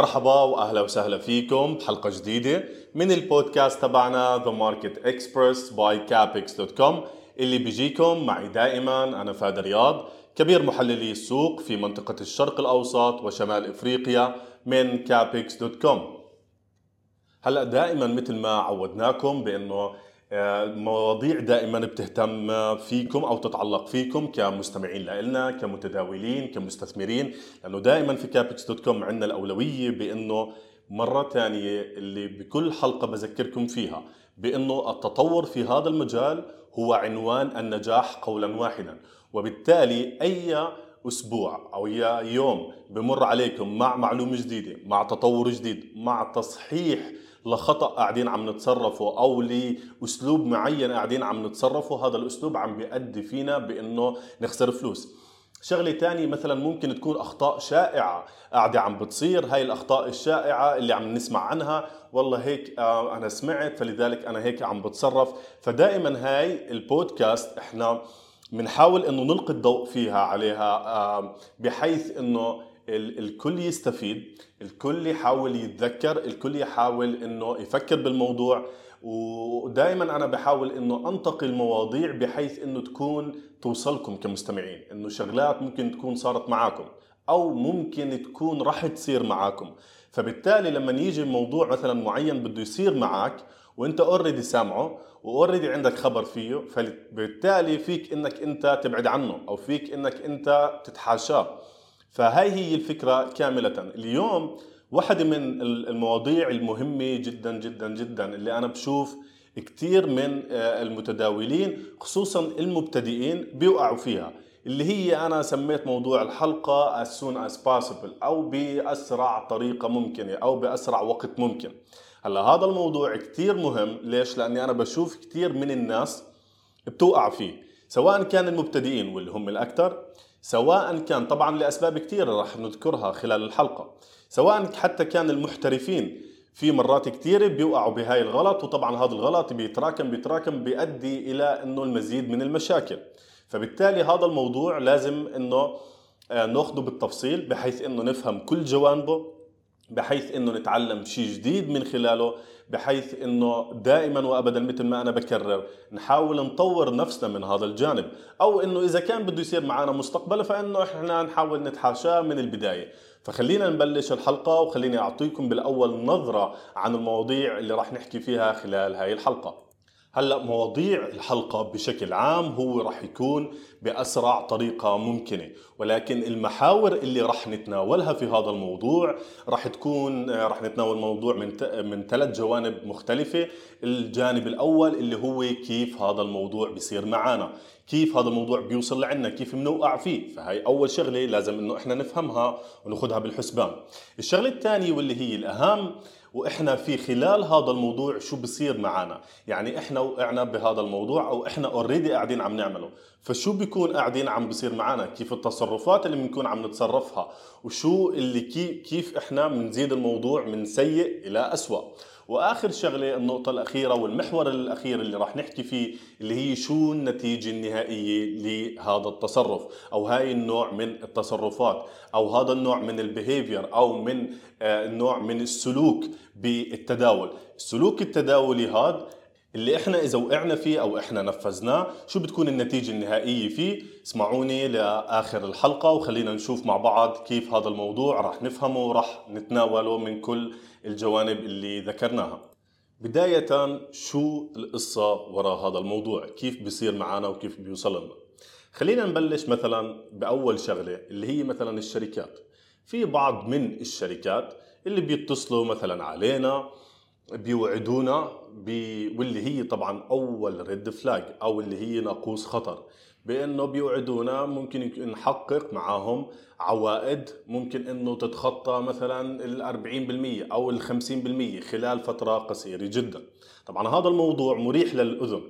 مرحبا وأهلا وسهلا فيكم بحلقة جديدة من البودكاست تبعنا The Market Express by Capex.com اللي بيجيكم معي دائما أنا فهد رياض كبير محللي السوق في منطقة الشرق الأوسط وشمال إفريقيا من Capex.com هلأ دائما مثل ما عودناكم بأنه مواضيع دائما بتهتم فيكم أو تتعلق فيكم كمستمعين لنا كمتداولين كمستثمرين لأنه دائما في Capex دوت كوم عندنا الأولوية بإنه مرة ثانية اللي بكل حلقة بذكركم فيها بإنه التطور في هذا المجال هو عنوان النجاح قولا واحدا وبالتالي أي أسبوع أو يوم بمر عليكم مع معلومة جديدة مع تطور جديد مع تصحيح لخطا قاعدين عم نتصرفه أو لأسلوب معين قاعدين عم نتصرفه هذا الأسلوب عم بيؤدي فينا بإنه نخسر فلوس. شغلة تانية مثلا ممكن تكون أخطاء شائعة قاعدة عم بتصير. هاي الأخطاء الشائعة اللي عم نسمع عنها. والله هيك آه أنا سمعت فلذلك أنا هيك عم بتصرف. فدائما هاي البودكاست إحنا بنحاول إنه نلقي الضوء فيها عليها آه بحيث إنه الكل يستفيد الكل يحاول يتذكر الكل يحاول إنه يفكر بالموضوع. ودائما أنا بحاول إنه أنتقي المواضيع بحيث إنه تكون توصلكم كمستمعين إنه شغلات ممكن تكون صارت معاكم أو ممكن تكون راح تصير معاكم. فبالتالي لما يجي موضوع مثلا معين بده يصير معك وإنت already سامعه و already عندك خبر فيه فبالتالي فيك إنك إنت تبعد عنه أو فيك إنك إنت تتحاشاه. فهاي هي الفكرة كاملة. اليوم واحدة من المواضيع المهمة جدا جدا جدا اللي أنا بشوف كثير من المتداولين خصوصا المبتدئين بيوقعوا فيها اللي هي أنا سميت موضوع الحلقة as soon as possible أو بأسرع طريقة ممكنة أو بأسرع وقت ممكن. هلأ هذا الموضوع كثير مهم. ليش؟ لأني أنا بشوف كثير من الناس بتوقع فيه سواء كان المبتدئين واللي هم الأكثر سواء كان طبعا لأسباب كثيرة راح نذكرها خلال الحلقة. سواء حتى كان المحترفين في مرات كثيرة بيوقعوا بهاي الغلط وطبعا هذا الغلط بيتراكم بيتراكم بيؤدي إلى إنه المزيد من المشاكل. فبالتالي هذا الموضوع لازم إنه ناخذه بالتفصيل بحيث إنه نفهم كل جوانبه بحيث إنه نتعلم شيء جديد من خلاله بحيث إنه دائما وابدا مثل ما أنا بكرر نحاول نطور نفسنا من هذا الجانب. أو إنه إذا كان بده يصير معنا مستقبلا فإنه إحنا نحاول نتحاشاه من البداية. فخلينا نبلش الحلقة وخليني أعطيكم بالأول نظرة عن المواضيع اللي راح نحكي فيها خلال هاي الحلقة. هلا مواضيع الحلقة بشكل عام هو راح يكون بأسرع طريقة ممكنة ولكن المحاور اللي راح نتناولها في هذا الموضوع راح تكون راح نتناول موضوع من من ثلاث جوانب مختلفة. الجانب الأول اللي هو كيف هذا الموضوع بيصير معنا كيف هذا الموضوع بيوصل لعنا كيف بنوقع فيه. فهي أول شغلة لازم إنه إحنا نفهمها وناخذها بالحسبان. الشغلة الثانية واللي هي الأهم وإحنا في خلال هذا الموضوع شو بصير معنا. يعني إحنا وقعنا بهذا الموضوع أو إحنا اوريدي قاعدين عم نعمله. فشو بيكون قاعدين عم بصير معنا؟ كيف التصرفات اللي بنكون عم نتصرفها؟ وشو اللي كيف, إحنا بنزيد الموضوع من سيء إلى أسوأ؟ وآخر شغلة النقطة الأخيرة والمحور الأخير اللي راح نحكي فيه اللي هي شو النتيجة النهائية لهذا التصرف أو هاي النوع من التصرفات أو هذا النوع من ال behavior أو من النوع من السلوك بالتداول. السلوك التداولي هذا اللي إحنا إذا وقعنا فيه أو إحنا نفذناه شو بتكون النتيجة النهائية فيه؟ اسمعوني لآخر الحلقة وخلينا نشوف مع بعض كيف هذا الموضوع راح نفهمه وراح نتناوله من كل الجوانب اللي ذكرناها. بداية شو القصة وراء هذا الموضوع؟ كيف بيصير معنا وكيف بيوصل لنا؟ خلينا نبلش مثلا بأول شغلة اللي هي مثلا الشركات. في بعض من الشركات اللي بيتصلوا مثلا علينا بيوعدونا بي واللي هي طبعا أول ريد فلاج أو اللي هي ناقوس خطر. بأنه بيوعدونا ممكن نحقق معاهم عوائد ممكن إنه تتخطى مثلا ال 40% أو ال 50% خلال فترة قصيرة جدا. طبعا هذا الموضوع مريح للأذن.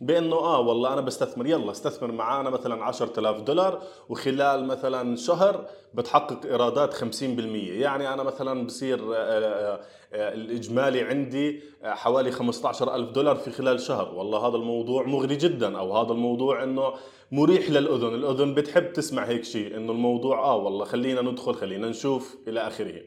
بأنه آه والله أنا بستثمر يلا استثمر معانا مثلا 10000 دولار وخلال مثلا شهر بتحقق إيرادات 50% يعني أنا مثلا بصير آه، آه، آه، الإجمالي عندي حوالي 15000 دولار في خلال شهر. والله هذا الموضوع مغري جدا أو هذا الموضوع إنه مريح للأذن. الأذن بتحب تسمع هيك شيء إنه الموضوع آه والله خلينا ندخل خلينا نشوف إلى آخره.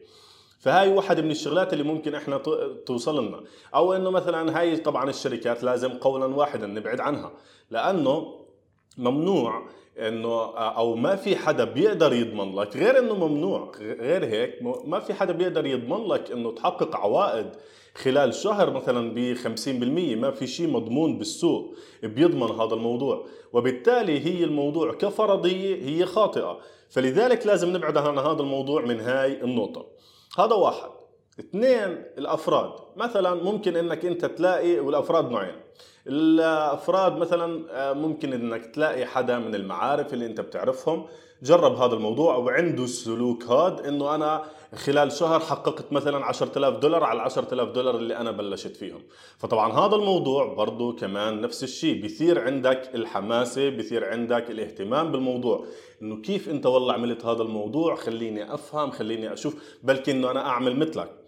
فهاي واحد من الشغلات اللي ممكن إحنا توصل لنا. أو إنه مثلا هاي طبعا الشركات لازم قولا واحدا نبعد عنها. لأنه ممنوع إنه أو ما في حدا بيقدر يضمن لك غير إنه ممنوع غير هيك ما في حدا بيقدر يضمن لك إنه تحقق عوائد خلال شهر مثلا ب 50% ما في شيء مضمون بالسوق بيضمن هذا الموضوع. وبالتالي هي الموضوع كفرضية هي خاطئة. فلذلك لازم نبعد عن هذا الموضوع من هاي النقطة. هذا واحد. اثنين الأفراد. مثلا ممكن إنك أنت تلاقي والأفراد نوعين. الأفراد مثلا آه، ممكن إنك تلاقي حدا من المعارف اللي أنت بتعرفهم. جرب هذا الموضوع وعنده السلوك هذا إنه أنا خلال شهر حققت مثلا 10000 دولار على 10000 دولار اللي أنا بلشت فيهم. فطبعا هذا الموضوع برضه كمان نفس الشيء بيثير عندك الحماسة بيثير عندك الاهتمام بالموضوع. إنه كيف أنت والله عملت هذا الموضوع؟ خليني أفهم خليني أشوف بلكي إنه أنا أعمل مثلك.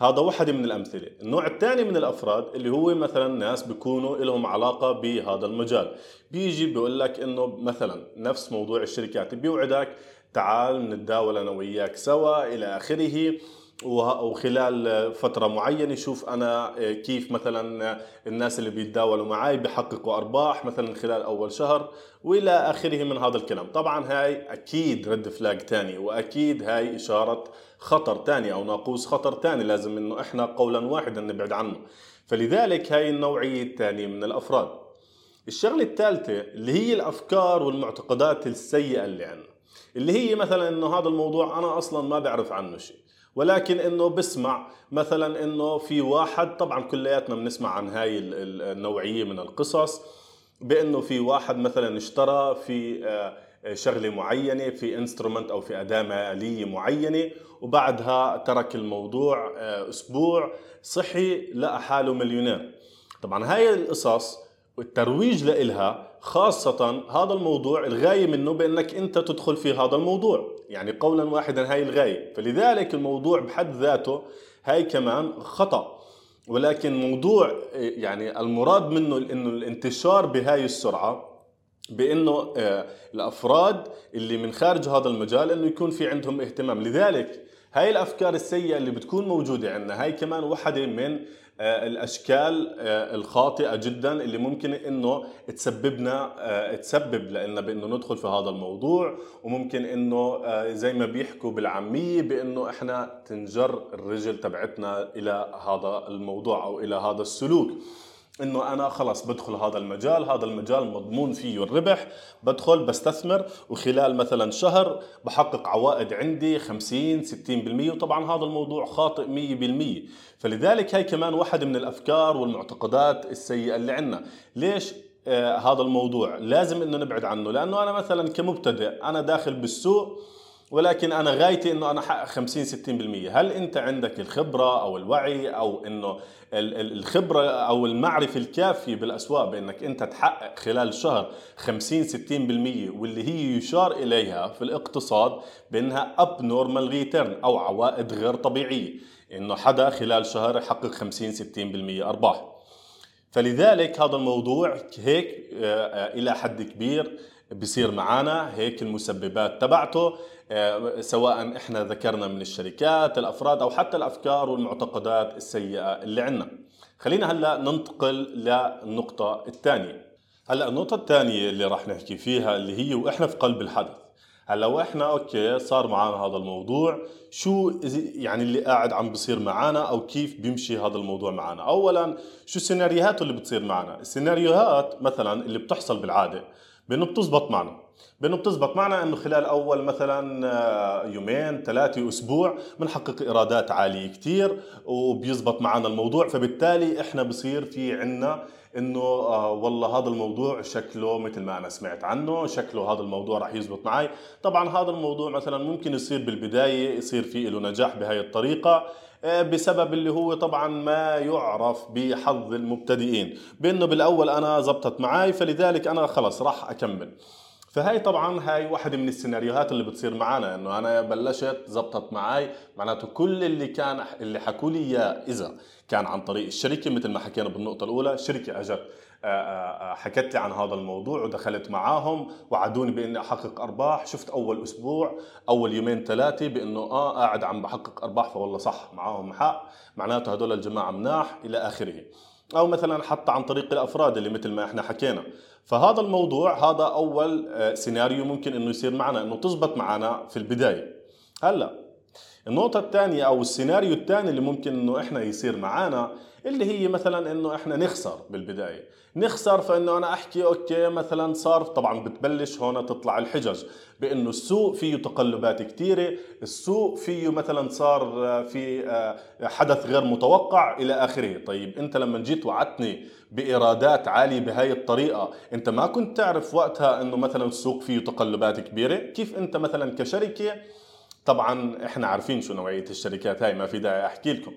هذا واحد من الأمثلة، النوع الثاني من الأفراد اللي هو مثلا ناس بيكونوا لهم علاقة بهذا المجال، بيجي بيقول لك إنه مثلا نفس موضوع الشركات بيوعدك تعال نتداول أنا وياك سوا إلى آخره. وخلال فترة معينة شوف أنا كيف مثلا الناس اللي بيتداولوا معي بيحققوا أرباح مثلا خلال أول شهر وإلى آخره من هذا الكلام. طبعا هاي أكيد رد فلاج تاني وأكيد هاي إشارة خطر تاني أو ناقوس خطر تاني. لازم إنه إحنا قولا واحدا نبعد عنه. فلذلك هاي النوعية الثانية من الأفراد. الشغلة الثالثة اللي هي الأفكار والمعتقدات السيئة اللي عندنا. اللي هي مثلا إنه هذا الموضوع أنا أصلا ما بعرف عنه شيء. ولكن إنه بسمع مثلا إنه في واحد طبعا كلياتنا بنسمع عن هاي النوعية من القصص بإنه في واحد مثلا اشترى في آه، شغلة معينة في instrument أو في أداة مالية معينة وبعدها ترك الموضوع آه، أسبوع صحي لقى حاله مليونير. طبعا هاي القصص والترويج لإلها خاصة هذا الموضوع الغاية منه بأنك أنت تدخل في هذا الموضوع. يعني قولا واحدا هاي الغاية. فلذلك الموضوع بحد ذاته هاي كمان خطأ. ولكن موضوع يعني المراد منه إنه الانتشار بهاي السرعة بأنه آه، الأفراد اللي من خارج هذا المجال إنه يكون في عندهم اهتمام. لذلك هاي الأفكار السيئة اللي بتكون موجودة عندنا هاي كمان واحدة من الأشكال آه، الخاطئة جدا اللي ممكن إنه تسببنا آه، تسبب لنا بإنه ندخل في هذا الموضوع وممكن إنه زي ما بيحكوا بالعامية بإنه إحنا تنجر الرجل تبعتنا إلى هذا الموضوع أو إلى هذا السلوك. إنه أنا خلص بدخل هذا المجال هذا المجال مضمون فيه الربح بدخل بستثمر وخلال مثلا شهر بحقق عوائد عندي 50 60% وطبعا هذا الموضوع خاطئ 100% فلذلك هي كمان واحد من الأفكار والمعتقدات السيئة اللي عندنا. ليش؟ آه هذا الموضوع لازم إنه نبعد عنه؟ لأنه أنا مثلا كمبتدئ أنا داخل بالسوق ولكن أنا غايتي إنه أنا احقق 50 60% هل أنت عندك الخبرة أو الوعي أو إنه الخبرة أو المعرفة الكافية بالأسواق بأنك أنت تحقق خلال شهر 50 60% واللي هي يشار إليها في الاقتصاد بأنها abnormal return أو عوائد غير طبيعية. إنه حدا خلال شهر يحقق 50 60% أرباح. فلذلك هذا الموضوع هيك آه، آه، إلى حد كبير بصير معنا هيك المسببات تبعته. سواء إحنا ذكرنا من الشركات الأفراد أو حتى الأفكار والمعتقدات السيئة اللي عندنا. خلينا هلأ ننتقل للنقطة الثانية. هلأ النقطة الثانية اللي راح نحكي فيها اللي هي وإحنا في قلب الحدث. هلأ وإحنا أوكي صار معنا هذا الموضوع. شو يعني اللي قاعد عم بصير معنا أو كيف بيمشي هذا الموضوع معنا اولا شو السيناريوهات اللي بتصير معنا السيناريوهات مثلا اللي بتحصل بالعادة بأنه بتزبط معنا. بأنه بتزبط. معنا إنه خلال أول مثلا آه، يومين ثلاثة أسبوع بنحقق إيرادات عالية كتير وبيزبط معنا الموضوع. فبالتالي إحنا بصير في عنا إنه آه والله هذا الموضوع شكله مثل ما أنا سمعت عنه شكله هذا الموضوع راح يزبط معي طبعا هذا الموضوع مثلا ممكن يصير بالبداية يصير فيه له نجاح بهاي الطريقة آه، بسبب اللي هو طبعا ما يعرف بحظ المبتدئين. بأنه بالأول أنا زبطت معي فلذلك أنا خلص راح أكمل. فهي طبعا هاي واحدة من السيناريوهات اللي بتصير معنا إنه أنا بلشت زبطت معي معناته كل اللي كان اللي حكوا لي إياه إذا كان عن طريق الشركة مثل ما حكينا بالنقطة الأولى الشركة أجت آه، آه، آه، حكت لي عن هذا الموضوع ودخلت معاهم وعدوني بإني أحقق أرباح. شفت أول أسبوع أول يومين ثلاثة بإنه آه قاعد عم بحقق أرباح فوالله صح معاهم حق. معناته هدول الجماعة مناح إلى آخره. أو مثلا حتى عن طريق الأفراد اللي مثل ما إحنا حكينا. فهذا الموضوع هذا أول سيناريو ممكن إنه يصير معنا إنه تزبط معنا في البداية. هلأ النقطة الثانية أو السيناريو الثاني اللي ممكن إنه إحنا يصير معانا اللي هي مثلا إنه إحنا نخسر بالبداية، نخسر فإنه أنا أحكي أوكي مثلا صار طبعا بتبلش هون تطلع الحجج بإنه السوق فيه تقلبات كثيرة، السوق فيه مثلا صار في آه، حدث غير متوقع إلى آخره، طيب أنت لما جيت وعدتني بإيرادات عالية بهاي الطريقة، أنت ما كنت تعرف وقتها إنه مثلا السوق فيه تقلبات كبيرة، كيف أنت مثلا كشركة طبعا إحنا عارفين شو نوعية الشركات هاي ما في داعي أحكي لكم.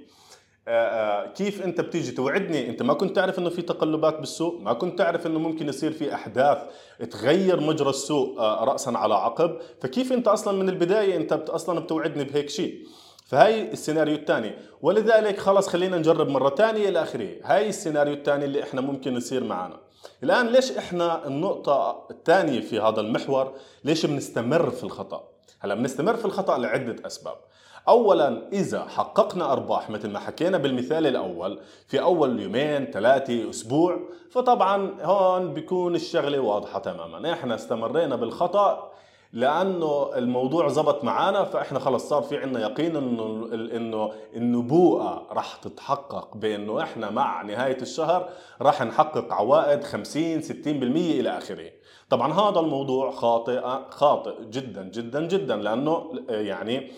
آه، آه، كيف أنت بتيجي توعدني؟ أنت ما كنت تعرف إنه في تقلبات بالسوق؟ ما كنت تعرف إنه ممكن يصير في أحداث تغير مجرى السوق آه، راسا على عقب؟ فكيف أنت أصلا من البداية أنت أصلا بتوعدني بهيك شيء؟ فهي السيناريو الثاني. ولذلك خلص خلينا نجرب مرة ثانية إلى آخره. هاي السيناريو الثاني اللي إحنا ممكن يصير معنا. الآن ليش إحنا النقطة الثانية في هذا المحور؟ ليش بنستمر في الخطأ؟ هلا بنستمر في الخطأ لعدة أسباب. اولا إذا حققنا أرباح مثل ما حكينا بالمثال الأول في أول يومين ثلاثة أسبوع فطبعا هون بيكون الشغلة واضحة تماما. إحنا استمرينا بالخطأ لأنه الموضوع زبط معنا فإحنا خلص صار في عنا يقين إنه إنه النبوءة راح تتحقق بإنه إحنا مع نهاية الشهر راح نحقق عوائد 50 60% إلى آخره. طبعا هذا الموضوع خاطئ خاطئ جدا جدا جدا لأنه يعني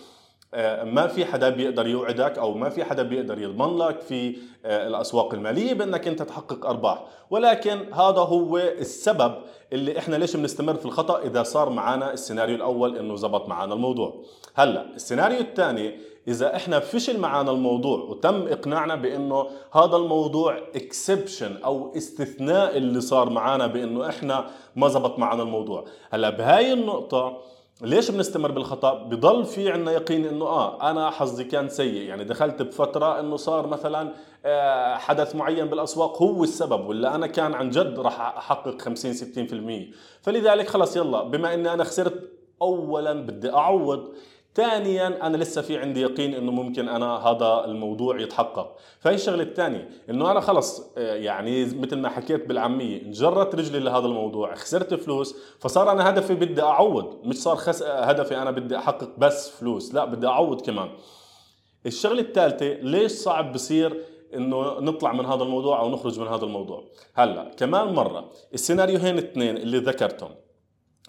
آه، ما في حدا بيقدر يوعدك أو ما في حدا بيقدر يضمن لك في آه، الأسواق المالية بأنك أنت تحقق أرباح. ولكن هذا هو السبب اللي إحنا ليش بنستمر في الخطأ إذا صار معنا السيناريو الأول إنه زبط معنا الموضوع. هلأ السيناريو الثاني إذا إحنا فشل معنا الموضوع وتم إقناعنا بإنه هذا الموضوع اكسبشن أو استثناء اللي صار معنا بإنه إحنا ما زبط معنا الموضوع. هلأ بهاي النقطة ليش بنستمر بالخطأ؟ بضل في عنا يقين إنه آه أنا حظي كان سيء. يعني دخلت بفترة إنه صار مثلا آه حدث معين بالأسواق هو السبب ولا أنا كان عن جد راح أحقق 50 60% فلذلك خلص يلا بما إني أنا خسرت اولا بدي أعوض. ثانيا أنا لسه في عندي يقين إنه ممكن أنا هذا الموضوع يتحقق. فهي الشغلة الثانية إنه أنا خلص يعني مثل ما حكيت بالعامية انجرت رجلي لهذا الموضوع خسرت فلوس فصار أنا هدفي بدي أعوض. مش صار خس... هدفي أنا بدي أحقق بس فلوس لا بدي أعوض كمان. الشغلة الثالثة ليش صعب بصير إنه نطلع من هذا الموضوع أو نخرج من هذا الموضوع؟ هلأ كمان مرة السيناريوهين الاثنين اللي ذكرتهم.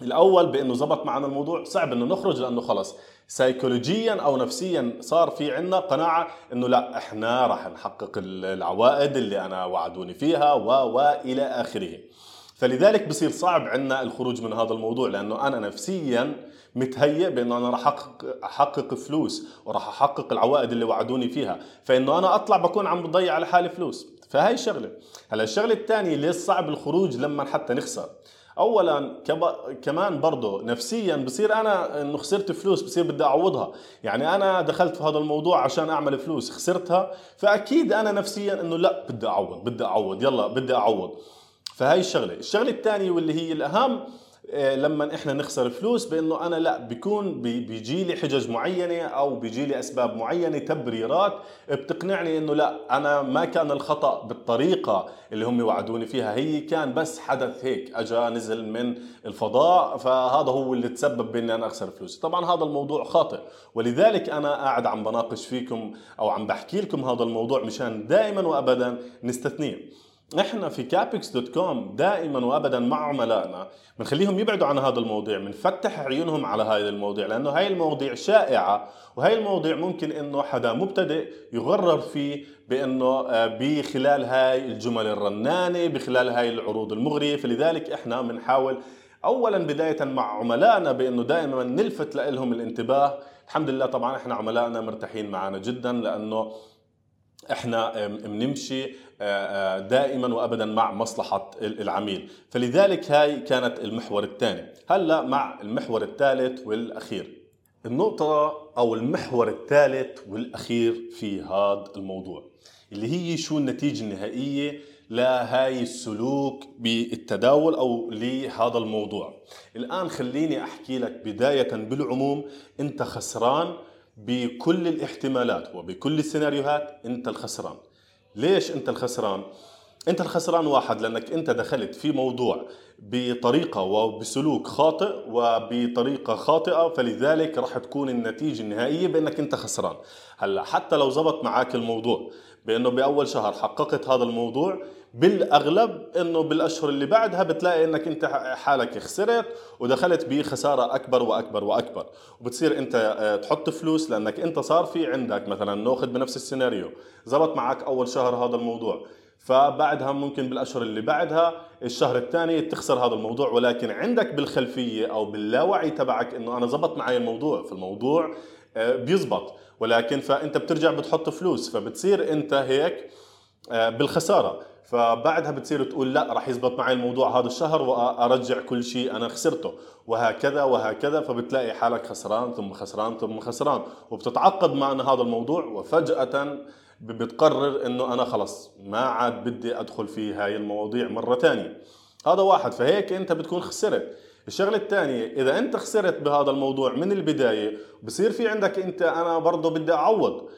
الأول بأنه زبط معنا الموضوع صعب إنه نخرج لأنه خلص. سيكولوجيا أو نفسيا صار في عنا قناعة إنه لا إحنا راح نحقق العوائد اللي أنا وعدوني فيها و والى آخره. فلذلك بصير صعب عنا الخروج من هذا الموضوع لأنه أنا نفسيا متهيئ بأنه أنا راح أحقق أحقق فلوس وراح أحقق العوائد اللي وعدوني فيها. فإنه أنا أطلع بكون عم بضيع على حالي فلوس. فهي شغله هلأ الشغلة الثانية ليش صعب الخروج لما حتى نخسر. اولا كمان برضه نفسيا بصير أنا إنه خسرت فلوس بصير بدي أعوضها. يعني أنا دخلت في هذا الموضوع عشان أعمل فلوس خسرتها فأكيد أنا نفسيا إنه لا بدي أعوض بدي أعوض يلا بدي أعوض. فهي الشغلة. الشغلة الثانية واللي هي الأهم لما إحنا نخسر فلوس بإنه أنا لا بيكون بيجي لي حجج معينة أو بيجي لي أسباب معينة تبريرات بتقنعني إنه لا أنا ما كان الخطأ بالطريقة اللي هم وعدوني فيها. هي كان بس حدث هيك اجى نزل من الفضاء فهذا هو اللي تسبب بإني أنا أخسر فلوس طبعا هذا الموضوع خاطئ ولذلك أنا قاعد عم بناقش فيكم أو عم بحكي لكم هذا الموضوع مشان دائما وابدا نستثنيه. إحنا في Capex dot com دائما وابدا مع عملائنا بنخليهم يبعدوا عن هذا الموضوع بنفتح عيونهم على هاي المواضيع لأنه هاي المواضيع شائعة وهي المواضيع ممكن إنه حدا مبتدئ يغرر فيه بإنه آه، بخلال هاي الجمل الرنانة بخلال هاي العروض المغرية. فلذلك إحنا بنحاول اولا بداية مع عملائنا بإنه دائما نلفت لهم الانتباه. الحمد لله طبعا إحنا عملائنا مرتاحين معنا جدا لأنه إحنا بنمشي دائما وابدا مع مصلحة العميل. فلذلك هاي كانت المحور الثاني. هلأ مع المحور الثالث والأخير. النقطة أو المحور الثالث والأخير في هذا الموضوع اللي هي شو النتيجة النهائية لهاي السلوك بالتداول أو لهذا الموضوع. الآن خليني أحكي لك بداية بالعموم. أنت خسران بكل الاحتمالات وبكل السيناريوهات أنت الخسران ليش أنت الخسران؟ انت الخسران واحد لأنك انت دخلت في موضوع بطريقة وبسلوك خاطئ وبطريقة خاطئة فلذلك راح تكون النتيجة النهائية بأنك انت خسران هلا حتى لو زبط معك الموضوع بأنه بأول شهر حققت هذا الموضوع بالأغلب إنه بالأشهر اللي بعدها بتلاقي إنك أنت حالك خسرت ودخلت بخسارة أكبر وأكبر وأكبر. وبتصير أنت آه، تحط فلوس لأنك أنت صار في عندك مثلا ناخذ بنفس السيناريو زبط معك أول شهر هذا الموضوع. فبعدها ممكن بالأشهر اللي بعدها الشهر الثاني تخسر هذا الموضوع ولكن عندك بالخلفية أو باللاوعي تبعك إنه أنا زبط معي الموضوع فالموضوع آه، بيزبط. ولكن فأنت بترجع بتحط فلوس فبتصير أنت هيك آه، بالخسارة. فبعدها بتصير تقول لا راح يزبط معي الموضوع هذا الشهر وأرجع كل شيء أنا خسرته. وهكذا وهكذا فبتلاقي حالك خسران ثم خسران ثم خسران. وبتتعقد مع هذا الموضوع وفجأة بتقرر إنه أنا خلص ما عاد بدي أدخل في هاي المواضيع مرة ثانية هذا واحد فهيك أنت بتكون خسرت. الشغلة الثانية إذا أنت خسرت بهذا الموضوع من البداية بصير في عندك أنت أنا برضه بدي أعوض.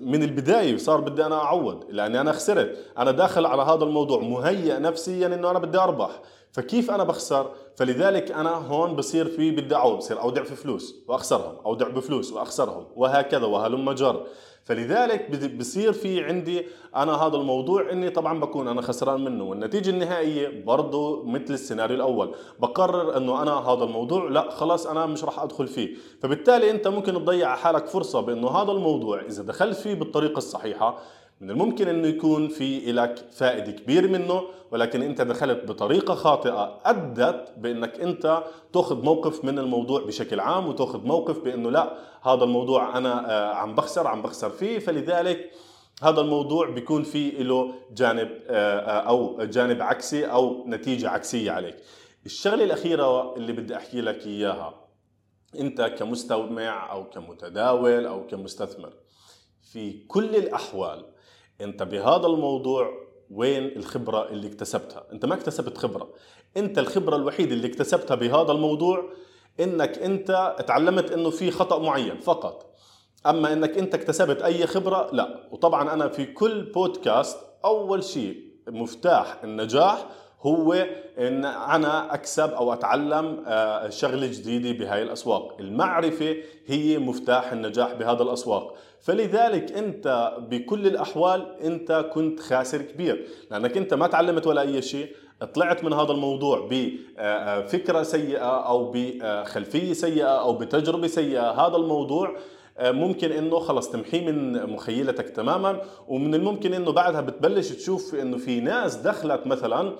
من البداية صار بدي أنا أعوض لأني أنا خسرت. أنا داخل على هذا الموضوع مهيئ نفسيا إنه أنا بدي أربح. فكيف أنا بخسر؟ فلذلك أنا هون بصير في بدي اعوض بصير أودع في فلوس وأخسرهم أودع بفلوس وأخسرهم وهكذا وهلم جر فلذلك بصير في عندي أنا هذا الموضوع إني طبعا بكون أنا خسران منه والنتيجة النهائية برضه مثل السيناريو الأول. بقرر إنه أنا هذا الموضوع لا خلاص أنا مش راح أدخل فيه. فبالتالي أنت ممكن تضيع حالك فرصة بإنه هذا الموضوع إذا دخلت فيه بالطريقة الصحيحة من الممكن إنه يكون في لك فائدة كبير منه ولكن أنت دخلت بطريقة خاطئة أدت بأنك أنت تأخذ موقف من الموضوع بشكل عام وتأخذ موقف بأنه لا هذا الموضوع أنا آه، عم بخسر عم بخسر فيه فلذلك هذا الموضوع بيكون فيه له جانب آه، آه، أو جانب عكسي أو نتيجة عكسية عليك. الشغلة الأخيرة اللي بدي أحكي لك إياها أنت كمستمع أو كمتداول أو كمستثمر في كل الأحوال انت بهذا الموضوع وين الخبرة اللي اكتسبتها؟ انت ما اكتسبت خبرة. انت الخبرة الوحيدة اللي اكتسبتها بهذا الموضوع انك انت تعلمت انه في خطأ معين فقط. أما إنك أنت اكتسبت أي خبرة لا. وطبعا أنا في كل بودكاست أول شيء مفتاح النجاح هو إن أنا أكسب أو أتعلم آه، شغلة جديدة بهاي الأسواق. المعرفة هي مفتاح النجاح بهذا الأسواق. فلذلك أنت بكل الأحوال أنت كنت خاسر كبير. لأنك أنت ما تعلمت ولا أي شيء طلعت من هذا الموضوع بفكره آه، سيئة أو بخلفيه سيئة أو بتجربة سيئة. هذا الموضوع آه، ممكن إنه خلص تمحيه من مخيلتك تماما. ومن الممكن إنه بعدها بتبلش تشوف إنه في ناس دخلت مثلا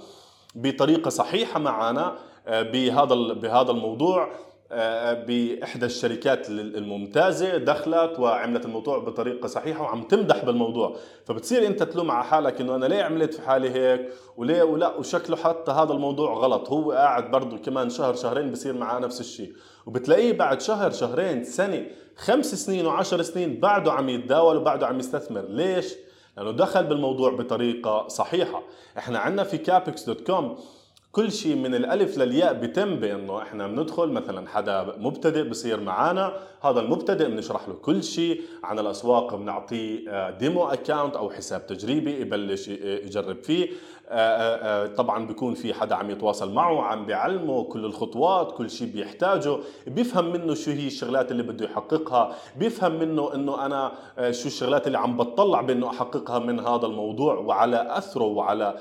بطريقة صحيحة معنا آه، بهذا بهذا الموضوع آه، بإحدى الشركات الممتازة دخلت وعملت الموضوع بطريقة صحيحة وعم تمدح بالموضوع. فبتصير أنت تلوم على حالك إنه أنا ليه عملت في حالي هيك؟ وليه؟ ولا وشكله حتى هذا الموضوع غلط. هو قاعد برضه كمان شهر شهرين بصير معاه نفس الشيء. وبتلاقيه بعد شهر شهرين سنة خمس سنين وعشر سنين بعده عم يتداول وبعده عم يستثمر. ليش؟ لأنه دخل بالموضوع بطريقة صحيحة. إحنا عندنا في Capex dot com كل شيء من الألف للياء بتم بانه إحنا بندخل مثلا حدا مبتدئ بصير معنا هذا المبتدئ بنشرح له كل شيء عن الأسواق بنعطيه demo آه، account أو حساب تجريبي يبلش يجرب فيه. طبعا بيكون في حدا عم يتواصل معه عم بيعلمه كل الخطوات كل شيء بيحتاجه. بيفهم منه شو هي الشغلات اللي بده يحققها بيفهم منه إنه أنا شو الشغلات اللي عم بتطلع بإنه أحققها من هذا الموضوع وعلى أثره وعلى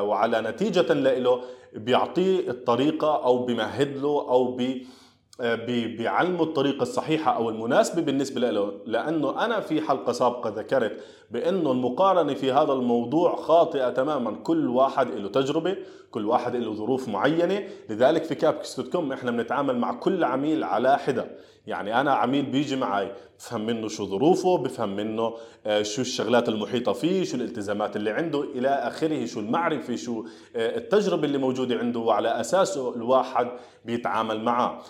وعلى نتيجة له بيعطيه الطريقة أو بمهد له أو بي آه، بيعلموا الطريقة الصحيحة أو المناسبة بالنسبة له لأنه أنا في حلقة سابقة ذكرت بأنه المقارنة في هذا الموضوع خاطئة تماما. كل واحد له تجربة كل واحد له ظروف معينة. لذلك في Capex dot com إحنا بنتعامل مع كل عميل على حدة. يعني أنا عميل بيجي معي بفهم منه شو ظروفه بفهم منه آه، شو الشغلات المحيطة فيه شو الالتزامات اللي عنده إلى آخره شو المعرفة شو آه، التجربة اللي موجودة عنده. وعلى أساسه الواحد بيتعامل معه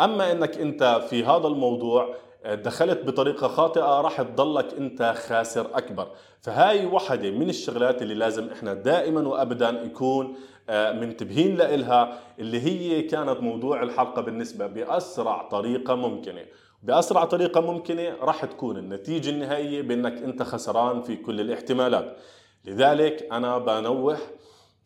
أما إنك أنت في هذا الموضوع آه، دخلت بطريقة خاطئة راح تضلك أنت خاسر أكبر. فهاي وحدة من الشغلات اللي لازم إحنا دائما وابدا يكون آه، منتبهين لإلها اللي هي كانت موضوع الحلقة بالنسبة بأسرع طريقة ممكنة. بأسرع طريقة ممكنة راح تكون النتيجة النهائية بإنك أنت خسران في كل الاحتمالات. لذلك أنا بنوه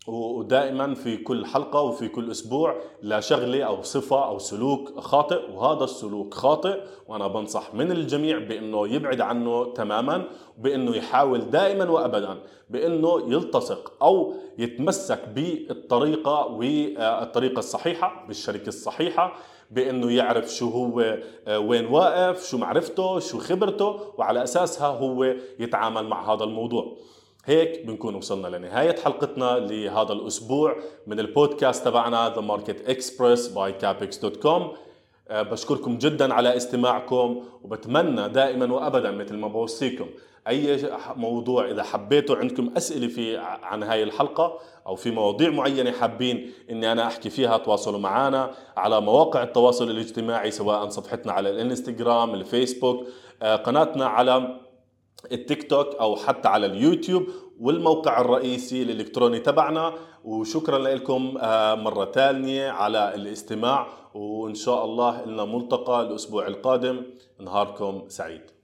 ودائما في كل حلقة وفي كل أسبوع لشغله أو صفة أو سلوك خاطئ وهذا السلوك خاطئ وأنا بنصح من الجميع بإنه يبعد عنه تماما بإنه يحاول دائما وابدا بإنه يلتصق أو يتمسك بالطريقة والطريقة الصحيحة بالشركة الصحيحة بإنه يعرف شو هو آه، وين واقف شو معرفته شو خبرته وعلى أساسها هو يتعامل مع هذا الموضوع. هيك بنكون وصلنا لنهاية حلقتنا لهذا الأسبوع من البودكاست تبعنا The Market Express by Capex.com آه، بشكركم جدا على استماعكم وبتمنى دائما وابدا مثل ما بوصيكم أي موضوع إذا حبيتوا عندكم أسئلة في عن هاي الحلقة أو في مواضيع معينة حابين إني أنا أحكي فيها تواصلوا معنا على مواقع التواصل الاجتماعي سواء صفحتنا على الإنستغرام الفيسبوك آه، قناتنا على التيك توك أو حتى على اليوتيوب والموقع الرئيسي الإلكتروني تبعنا. وشكرا لكم آه، مرة ثانية على الاستماع. وإن شاء الله لنا ملتقى الأسبوع القادم. نهاركم سعيد.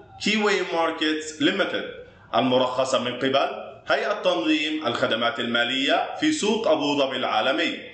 Key Way Markets Limited المرخصة من قبل هيئة تنظيم الخدمات المالية في سوق أبو ظبي العالمي.